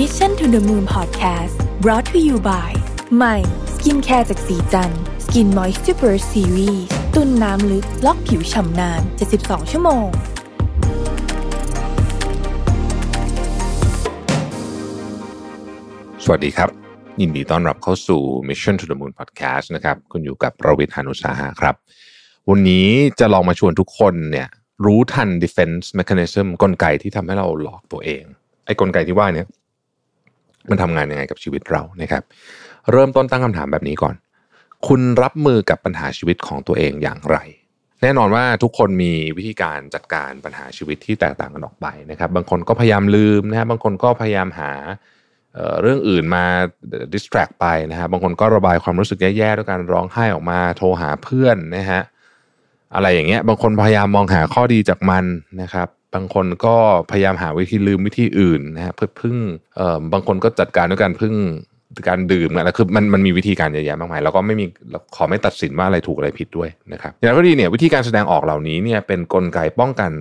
Mission to the Moon Podcast brought to you by ใหม่ skincare จากศรีจันทร์ Skin Moisture Burst Series ตุนน้ำลึกล็อกผิวฉ่ำนาน 72 ชั่วโมง สวัสดีครับ ยินดีต้อนรับเข้าสู่ Mission to the Moon Podcast นะครับคุณอยู่กับผมรวิศ หาญอุตสาหะครับ วันนี้จะลองมาชวนทุกคนเนี่ยรู้ทัน defense mechanism กลไกที่ทำให้เราหลอกตัวเองไอ้กลไกที่ว่าเนี่ย มันทำงานยังไงกับชีวิตเรานะครับ เริ่มต้นตั้งคำถามแบบนี้ก่อน คุณรับมือกับปัญหาชีวิตของตัวเองอย่างไร แน่นอนว่าทุกคนมีวิธีการจัดการปัญหาชีวิตที่แตกต่างกันออกไปนะครับ บางคนก็พยายามลืมนะฮะบางคนก็พยายามหาเอ่อเรื่องอื่นมา distract ไปนะฮะบางคนก็ระบายความรู้สึกแย่ๆด้วยการร้องไห้ออกมาโทรหาเพื่อนนะฮะอะไรอย่างเงี้ยบางคนพยายามมองหาข้อดีจากมันนะครับ บางคนก็พยายามหาวิธีลืมวิธีอื่นนะฮะเพื่อพึ่งเอ่อบางคนก็จัดการด้วยการพึ่งการดื่มนะแล้วคือมันมันมีวิธีการเยอะแยะมากมายแล้วก็ไม่มีเราขอไม่ตัดสินว่าอะไรถูกอะไรผิดด้วยนะครับอย่างไรก็ดีเนี่ยวิธีการแสดงออกเหล่านี้เนี่ยเป็นกลไกป้องกัน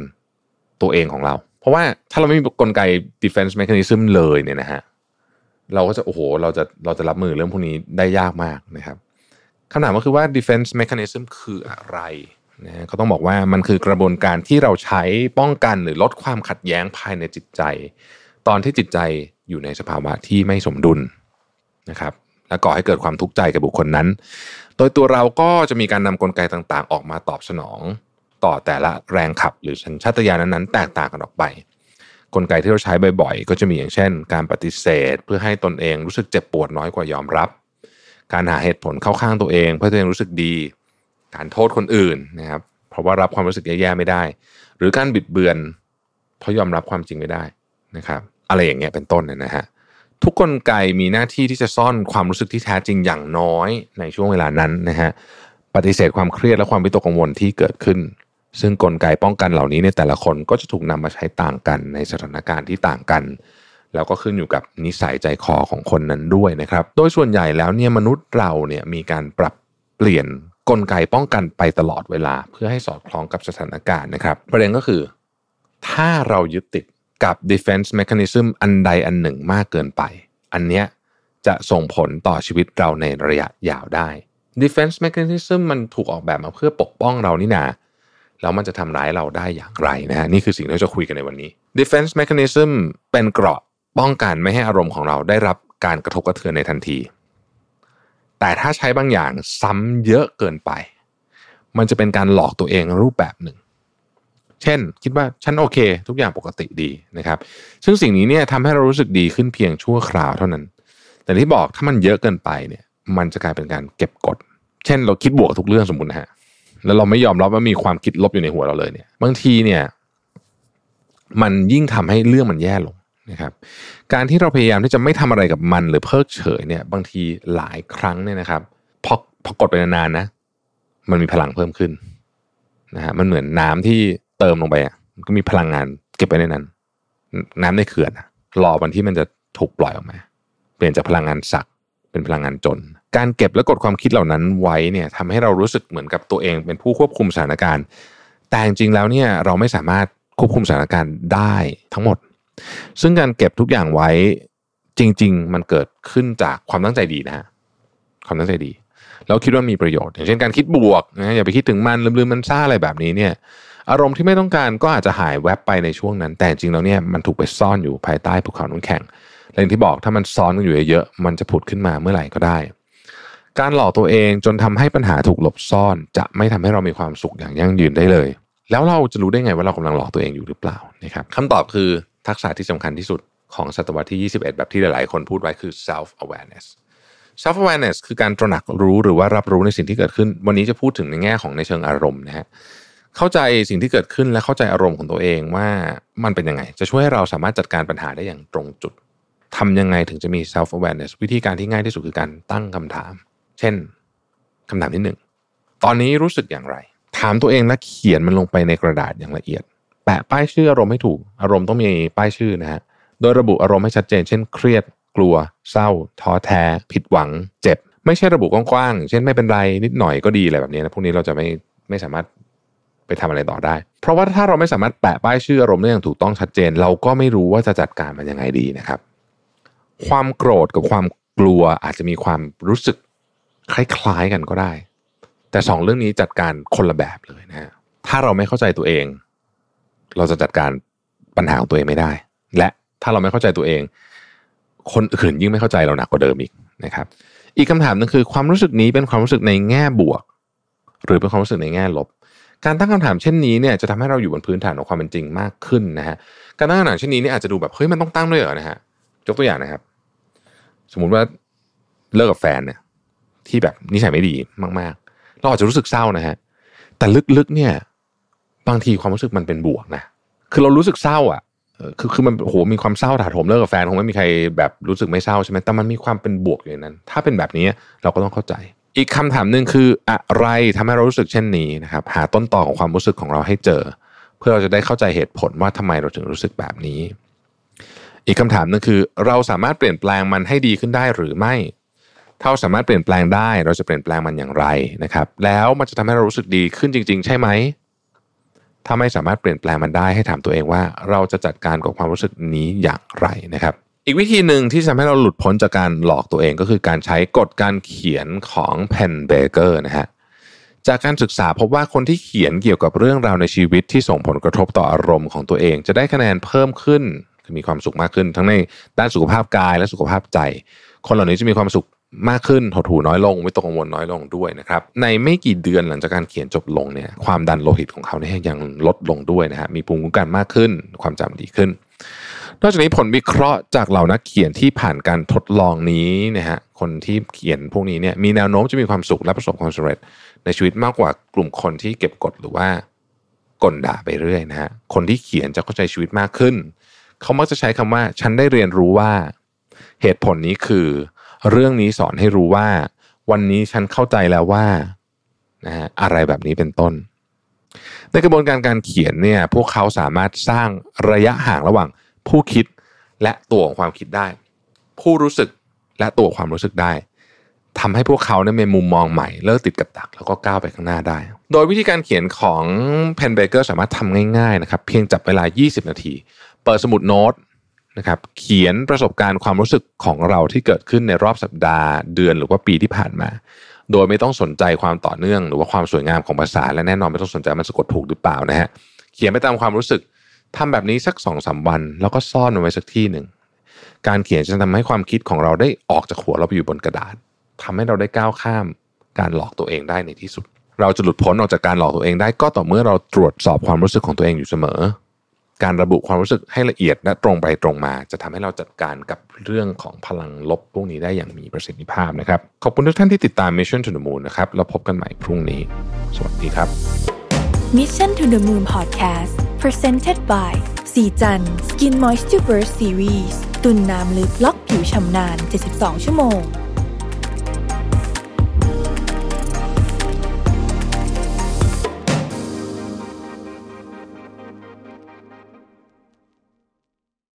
ตัวเองของเรา เพราะว่าถ้าเราไม่มีกลไก defense mechanism เลยเนี่ยนะฮะเราก็จะโอ้โหเราจะเราจะรับมือเรื่องพวกนี้ได้ยากมากนะครับคำถามก็คือว่า defense mechanism คืออะไร นะก็ต้องบอกว่ามันคือกระบวนการที่เราใช้ป้องกันหรือลดความขัดแย้งภายในจิตใจ ตอนที่จิตใจอยู่ในสภาวะที่ไม่สมดุลนะครับและก่อให้เกิดความทุกข์ใจกับบุคคลนั้น โดยตัวเราก็จะมีการนำกลไกต่างๆ ออกมาตอบสนอง ต่อแต่ละแรงขับหรือสัญชาตญาณนั้นๆ แตกต่างกันออกไป กลไกที่เราใช้บ่อยๆ ก็จะมีอย่างเช่น การปฏิเสธ เพื่อให้ตนเองรู้สึกเจ็บปวดน้อยกว่ายอมรับ การหาเหตุผลเข้าข้างตัวเอง เพื่อตัวเองรู้สึกดี การโทษคนอื่นนะครับ เพราะว่ารับความรู้สึกแย่ๆไม่ได้ หรือการบิดเบือน เพราะยอมรับความจริงไม่ได้นะครับ อะไรอย่างเงี้ยเป็นต้นเนี่ยนะฮะทุกกลไกมีหน้าที่ที่จะซ่อนความรู้สึกที่แท้จริงอย่างน้อยในช่วงเวลานั้นนะฮะปฏิเสธความเครียดและความวิตกกังวลที่เกิดขึ้น ซึ่งกลไกป้องกันเหล่านี้ในแต่ละคนก็จะถูกนำมาใช้ต่างกันในสถานการณ์ที่ต่างกัน แล้วก็ขึ้นอยู่กับนิสัยใจคอของคนนั้นด้วยนะครับ โดยส่วนใหญ่แล้วเนี่ยมนุษย์เราเนี่ยมีการปรับเปลี่ยน กลไกป้องกันไปตลอดเวลา เพื่อให้สอดคล้องกับสถานการณ์นะครับ ประเด็นก็คือ ถ้าเรายึดติดกับ defense mechanism อันใดอันหนึ่งมากเกินไป อันเนี้ยจะส่งผลต่อชีวิตเราในระยะยาวได้ defense mechanism มันถูกออกแบบมาเพื่อปกป้องเรานี่นาแล้วมันจะทำร้ายเราได้อย่างไรนะฮะนี่คือสิ่งที่เราจะคุยกันในวันนี้ defense mechanism เป็นเกราะป้องกันไม่ให้อารมณ์ของเราได้รับการกระทบกระเทือนในทันที แต่ถ้าใช้บางอย่างซ้ำเยอะเกินไป มันจะเป็นการหลอกตัวเองรูปแบบหนึ่ง เช่น คิดว่าฉันโอเค ทุกอย่างปกติดีนะครับ ซึ่งสิ่งนี้เนี่ยทำให้เรารู้สึกดีขึ้นเพียงชั่วคราวเท่านั้น แต่ที่บอกถ้ามันเยอะเกินไปเนี่ย มันจะกลายเป็นการเก็บกด เช่น เราคิดบวกทุกเรื่องสมมตินะฮะแล้วเราไม่ยอมรับว่ามีความคิดลบอยู่ในหัวเราเลยเนี่ย บางทีเนี่ย มันยิ่งทำให้เรื่องมันแย่ลง นะครับการที่เราพยายามที่จะไม่ทำอะไรกับมันหรือเพิกเฉยเนี่ยบางทีหลายครั้งเนี่ยนะครับพอพอกดไปนานๆนะ มันมีพลังเพิ่มขึ้นนะฮะมันเหมือนน้ำที่เติมลงไปอะมันก็มีพลังงานเก็บไว้ในนั้น น้ำในเขื่อนรอวันที่มันจะถูกปล่อยออกมา เปลี่ยนจากพลังงานสักเป็นพลังงานจน การเก็บและกดความคิดเหล่านั้นไว้เนี่ยทำให้เรารู้สึกเหมือนกับตัวเองเป็นผู้ควบคุมสถานการณ์ แต่จริงๆแล้วเนี่ยเราไม่สามารถควบคุมสถานการณ์ได้ทั้งหมด ซึ่งการเก็บทุกอย่างไว้จริง ๆ มันเกิดขึ้นจากความตั้งใจดีนะฮะความตั้งใจดี แล้วคิดว่ามีประโยชน์ อย่างเช่นการคิดบวกนะอย่าไปคิดถึงมันลืมๆมันซ่าอะไรแบบนี้เนี่ย อารมณ์ที่ไม่ต้องการก็อาจจะหายแวบไปในช่วงนั้น แต่จริงๆแล้วเนี่ยมันถูกไปซ่อนอยู่ภายใต้ภูเขาน้ำแข็งและอย่างที่บอกถ้ามันซ้อนกันอยู่เยอะๆมันจะผุดขึ้นมาเมื่อไหร่ก็ได้ การหลอกตัวเองจนทำให้ปัญหาถูกหลบซ่อน จะไม่ทำให้เรามีความสุขอย่างยั่งยืนได้เลย แล้วเราจะรู้ได้ไงว่าเรากำลังหลอกตัวเองอยู่หรือเปล่านะครับคำตอบคือ ทักษะที่สำคัญที่สุดของศตวรรษที่ 21 แบบที่หลายๆ คนพูดไว้คือ self awareness self awareness คือการตระหนักรู้หรือว่ารับรู้ในสิ่งที่เกิดขึ้น วันนี้จะพูดถึงในแง่ของในเชิงอารมณ์นะฮะเข้าใจสิ่งที่เกิดขึ้นและเข้าใจอารมณ์ของตัวเองว่ามันเป็นยังไง จะช่วยให้เราสามารถจัดการปัญหาได้อย่างตรงจุดทำยังไงถึงจะมี self awareness วิธีการที่ง่ายที่สุดคือการตั้งคำถาม เช่นคำถามที่หนึ่งตอนนี้รู้สึกอย่างไร ถามตัวเองและเขียนมันลงไปในกระดาษอย่างละเอียด แปะป้ายชื่ออารมณ์ให้ถูก อารมณ์ต้องมีป้ายชื่อนะฮะ โดยระบุอารมณ์ให้ชัดเจน เช่น เครียด กลัว เศร้า ท้อแท้ ผิดหวัง เจ็บ ไม่ใช่ระบุกว้างๆ เช่นไม่เป็นไรนิดหน่อยก็ดีอะไรแบบนี้นะ พวกนี้เราจะไม่ไม่สามารถไปทำอะไรต่อได้ เพราะว่าถ้าเราไม่สามารถแปะป้ายชื่ออารมณ์ได้อย่างถูกต้องชัดเจน เราก็ไม่รู้ว่าจะจัดการมันยังไงดีนะครับ ความโกรธกับความกลัวอาจจะมีความรู้สึกคล้ายๆกันก็ได้ แต่สองเรื่องนี้จัดการคนละแบบเลยนะฮะถ้าเราไม่เข้าใจตัวเอง เราจะจัดการปัญหาของตัวเองไม่ได้ และถ้าเราไม่เข้าใจตัวเอง คนอื่นยิ่งไม่เข้าใจเราหนักกว่าเดิมอีกนะครับ อีกคำถามนึงคือความรู้สึกนี้เป็นความรู้สึกในแง่บวก หรือเป็นความรู้สึกในแง่ลบ การตั้งคำถามเช่นนี้เนี่ยจะทำให้เราอยู่บนพื้นฐานของความเป็นจริงมากขึ้นนะฮะการตั้งคำถามเช่นนี้เนี่ยอาจจะดูแบบเฮ้ยมันต้องตั้งด้วยเหรอนะฮะยกตัวอย่างนะครับ สมมุติว่าเลิกกับแฟนเนี่ยที่แบบนิสัยไม่ดีมาก ๆ เราอาจจะรู้สึกเศร้านะฮะแต่ลึกๆเนี่ย บางทีความรู้สึกมันเป็นบวกนะคือเรารู้สึกเศร้าอะคือคือมันโหมีความเศร้าถาโถมเลิกกับแฟนคงไม่มีใครแบบรู้สึกไม่เศร้าใช่ไหมแต่มันมีความเป็นบวกอยู่ในนั้น ถ้าเป็นแบบนี้เราก็ต้องเข้าใจ อีกคำถามหนึ่งคืออะไรทำให้เรารู้สึกเช่นนี้นะครับ หาต้นตอของความรู้สึกของเราให้เจอ เพื่อเราจะได้เข้าใจเหตุผลว่าทำไมเราถึงรู้สึกแบบนี้ อีกคำถามหนึงคือ เราสามารถเปลี่ยนแปลงมันให้ดีขึ้นได้หรือไม่ถ้าเราสามารถเปลี่ยนแปลงได้ เราจะเปลี่ยนแปลงมันอย่างไรนะครับ แล้วมันจะทำให้เรารู้สึกดีขึ้นจริง ๆ ใช่ไหม ถ้าไม่สามารถเปลี่ยนแปลงมันได้ให้ถามตัวเองว่า เราจะจัดการกับความรู้สึกนี้อย่างไรนะครับ อีกวิธีหนึ่งที่ทำให้เราหลุดพ้นจากการหลอกตัวเองก็คือการใช้กฎการเขียนของเพนเบเกอร์นะฮะจากการศึกษาพบว่าคนที่เขียนเกี่ยวกับเรื่องราวในชีวิตที่ส่งผลกระทบต่ออารมณ์ของตัวเอง จะได้คะแนนเพิ่มขึ้นมีความสุขมากขึ้น ทั้งในด้านสุขภาพกายและสุขภาพใจ คนเหล่านี้จะมีความสุข มากขึ้นหดหูน้อยลงวิตกกังวลน้อยลงด้วยนะครับ ในไม่กี่เดือนหลังจากการเขียนจบลงเนี่ยความดันโลหิตของเขาเนี่ยยังลดลงด้วยนะฮะมีภูมิคุ้มกันมากขึ้น ความจำดีขึ้น นอกจากนี้ผลวิเคราะห์จากเหล่านักเขียนที่ผ่านการทดลองนี้นะฮะคนที่เขียนพวกนี้เนี่ยมีแนวโน้มจะมีความสุขและประสบความสำเร็จ ในชีวิตมากกว่ากลุ่มคนที่เก็บกดหรือว่ากลด่าไปเรื่อยนะฮะคนที่เขียนจะเข้าใจชีวิตมากขึ้น เขามักจะใช้คำว่าฉันได้เรียนรู้ว่า เหตุผลนี้คือ เรื่องนี้สอนให้รู้ว่า วันนี้ฉันเข้าใจแล้วว่านะฮะอะไรแบบนี้เป็นต้น ในกระบวนการการเขียนเนี่ยพวกเขาสามารถสร้างระยะห่างระหว่างผู้คิดและตัวของความคิดได้ ผู้รู้สึกและตัวความรู้สึกได้ทำให้พวกเขาเนี่ยมีมุมมองใหม่เลิกติดกับดักแล้วก็ก้าวไปข้างหน้าได้ โดยวิธีการเขียนของเพนเบเกอร์สามารถทำง่ายๆนะครับเพียงจับเวลา 20 นาที เปิดสมุดโน้ต นะครับเขียนประสบการณ์ความรู้สึกของเราที่เกิดขึ้นในรอบสัปดาห์เดือนหรือว่าปีที่ผ่านมา โดยไม่ต้องสนใจความต่อเนื่อง หรือว่าความสวยงามของภาษา และแน่นอนไม่ต้องสนใจมันสะกดถูกหรือเปล่านะฮะเขียนไปตามความรู้สึกทำแบบนี้สักสองสาวัน แล้วก็ซ่อนมันไว้สักที่หนึ่งการเขียนจะทำให้ความคิดของเราได้ออกจากหัวเราไปอยู่บนกระดาษทำให้เราได้ก้าวข้าม การหลอกตัวเองได้ในที่สุด เราจะหลุดพ้นออกจากการหลอกตัวเองได้ก็ต่อเมื่อเราตรวจสอบความรู้สึกของตัวเองอยู่เสมอ การระบุความรู้สึกให้ละเอียดและตรงไปตรงมา จะทำให้เราจัดการกับเรื่องของพลังลบพวกนี้ได้อย่างมีประสิทธิภาพนะครับ ขอบคุณทุกท่านที่ติดตาม Mission to the Moon นะครับเราพบกันใหม่พรุ่งนี้ สวัสดีครับ Mission to the Moon Podcast Presented by สีจัน Skin Moisture Burst Series ตุ่นน้ำลึกล็อกผิวชำนาน 72 ชั่วโมง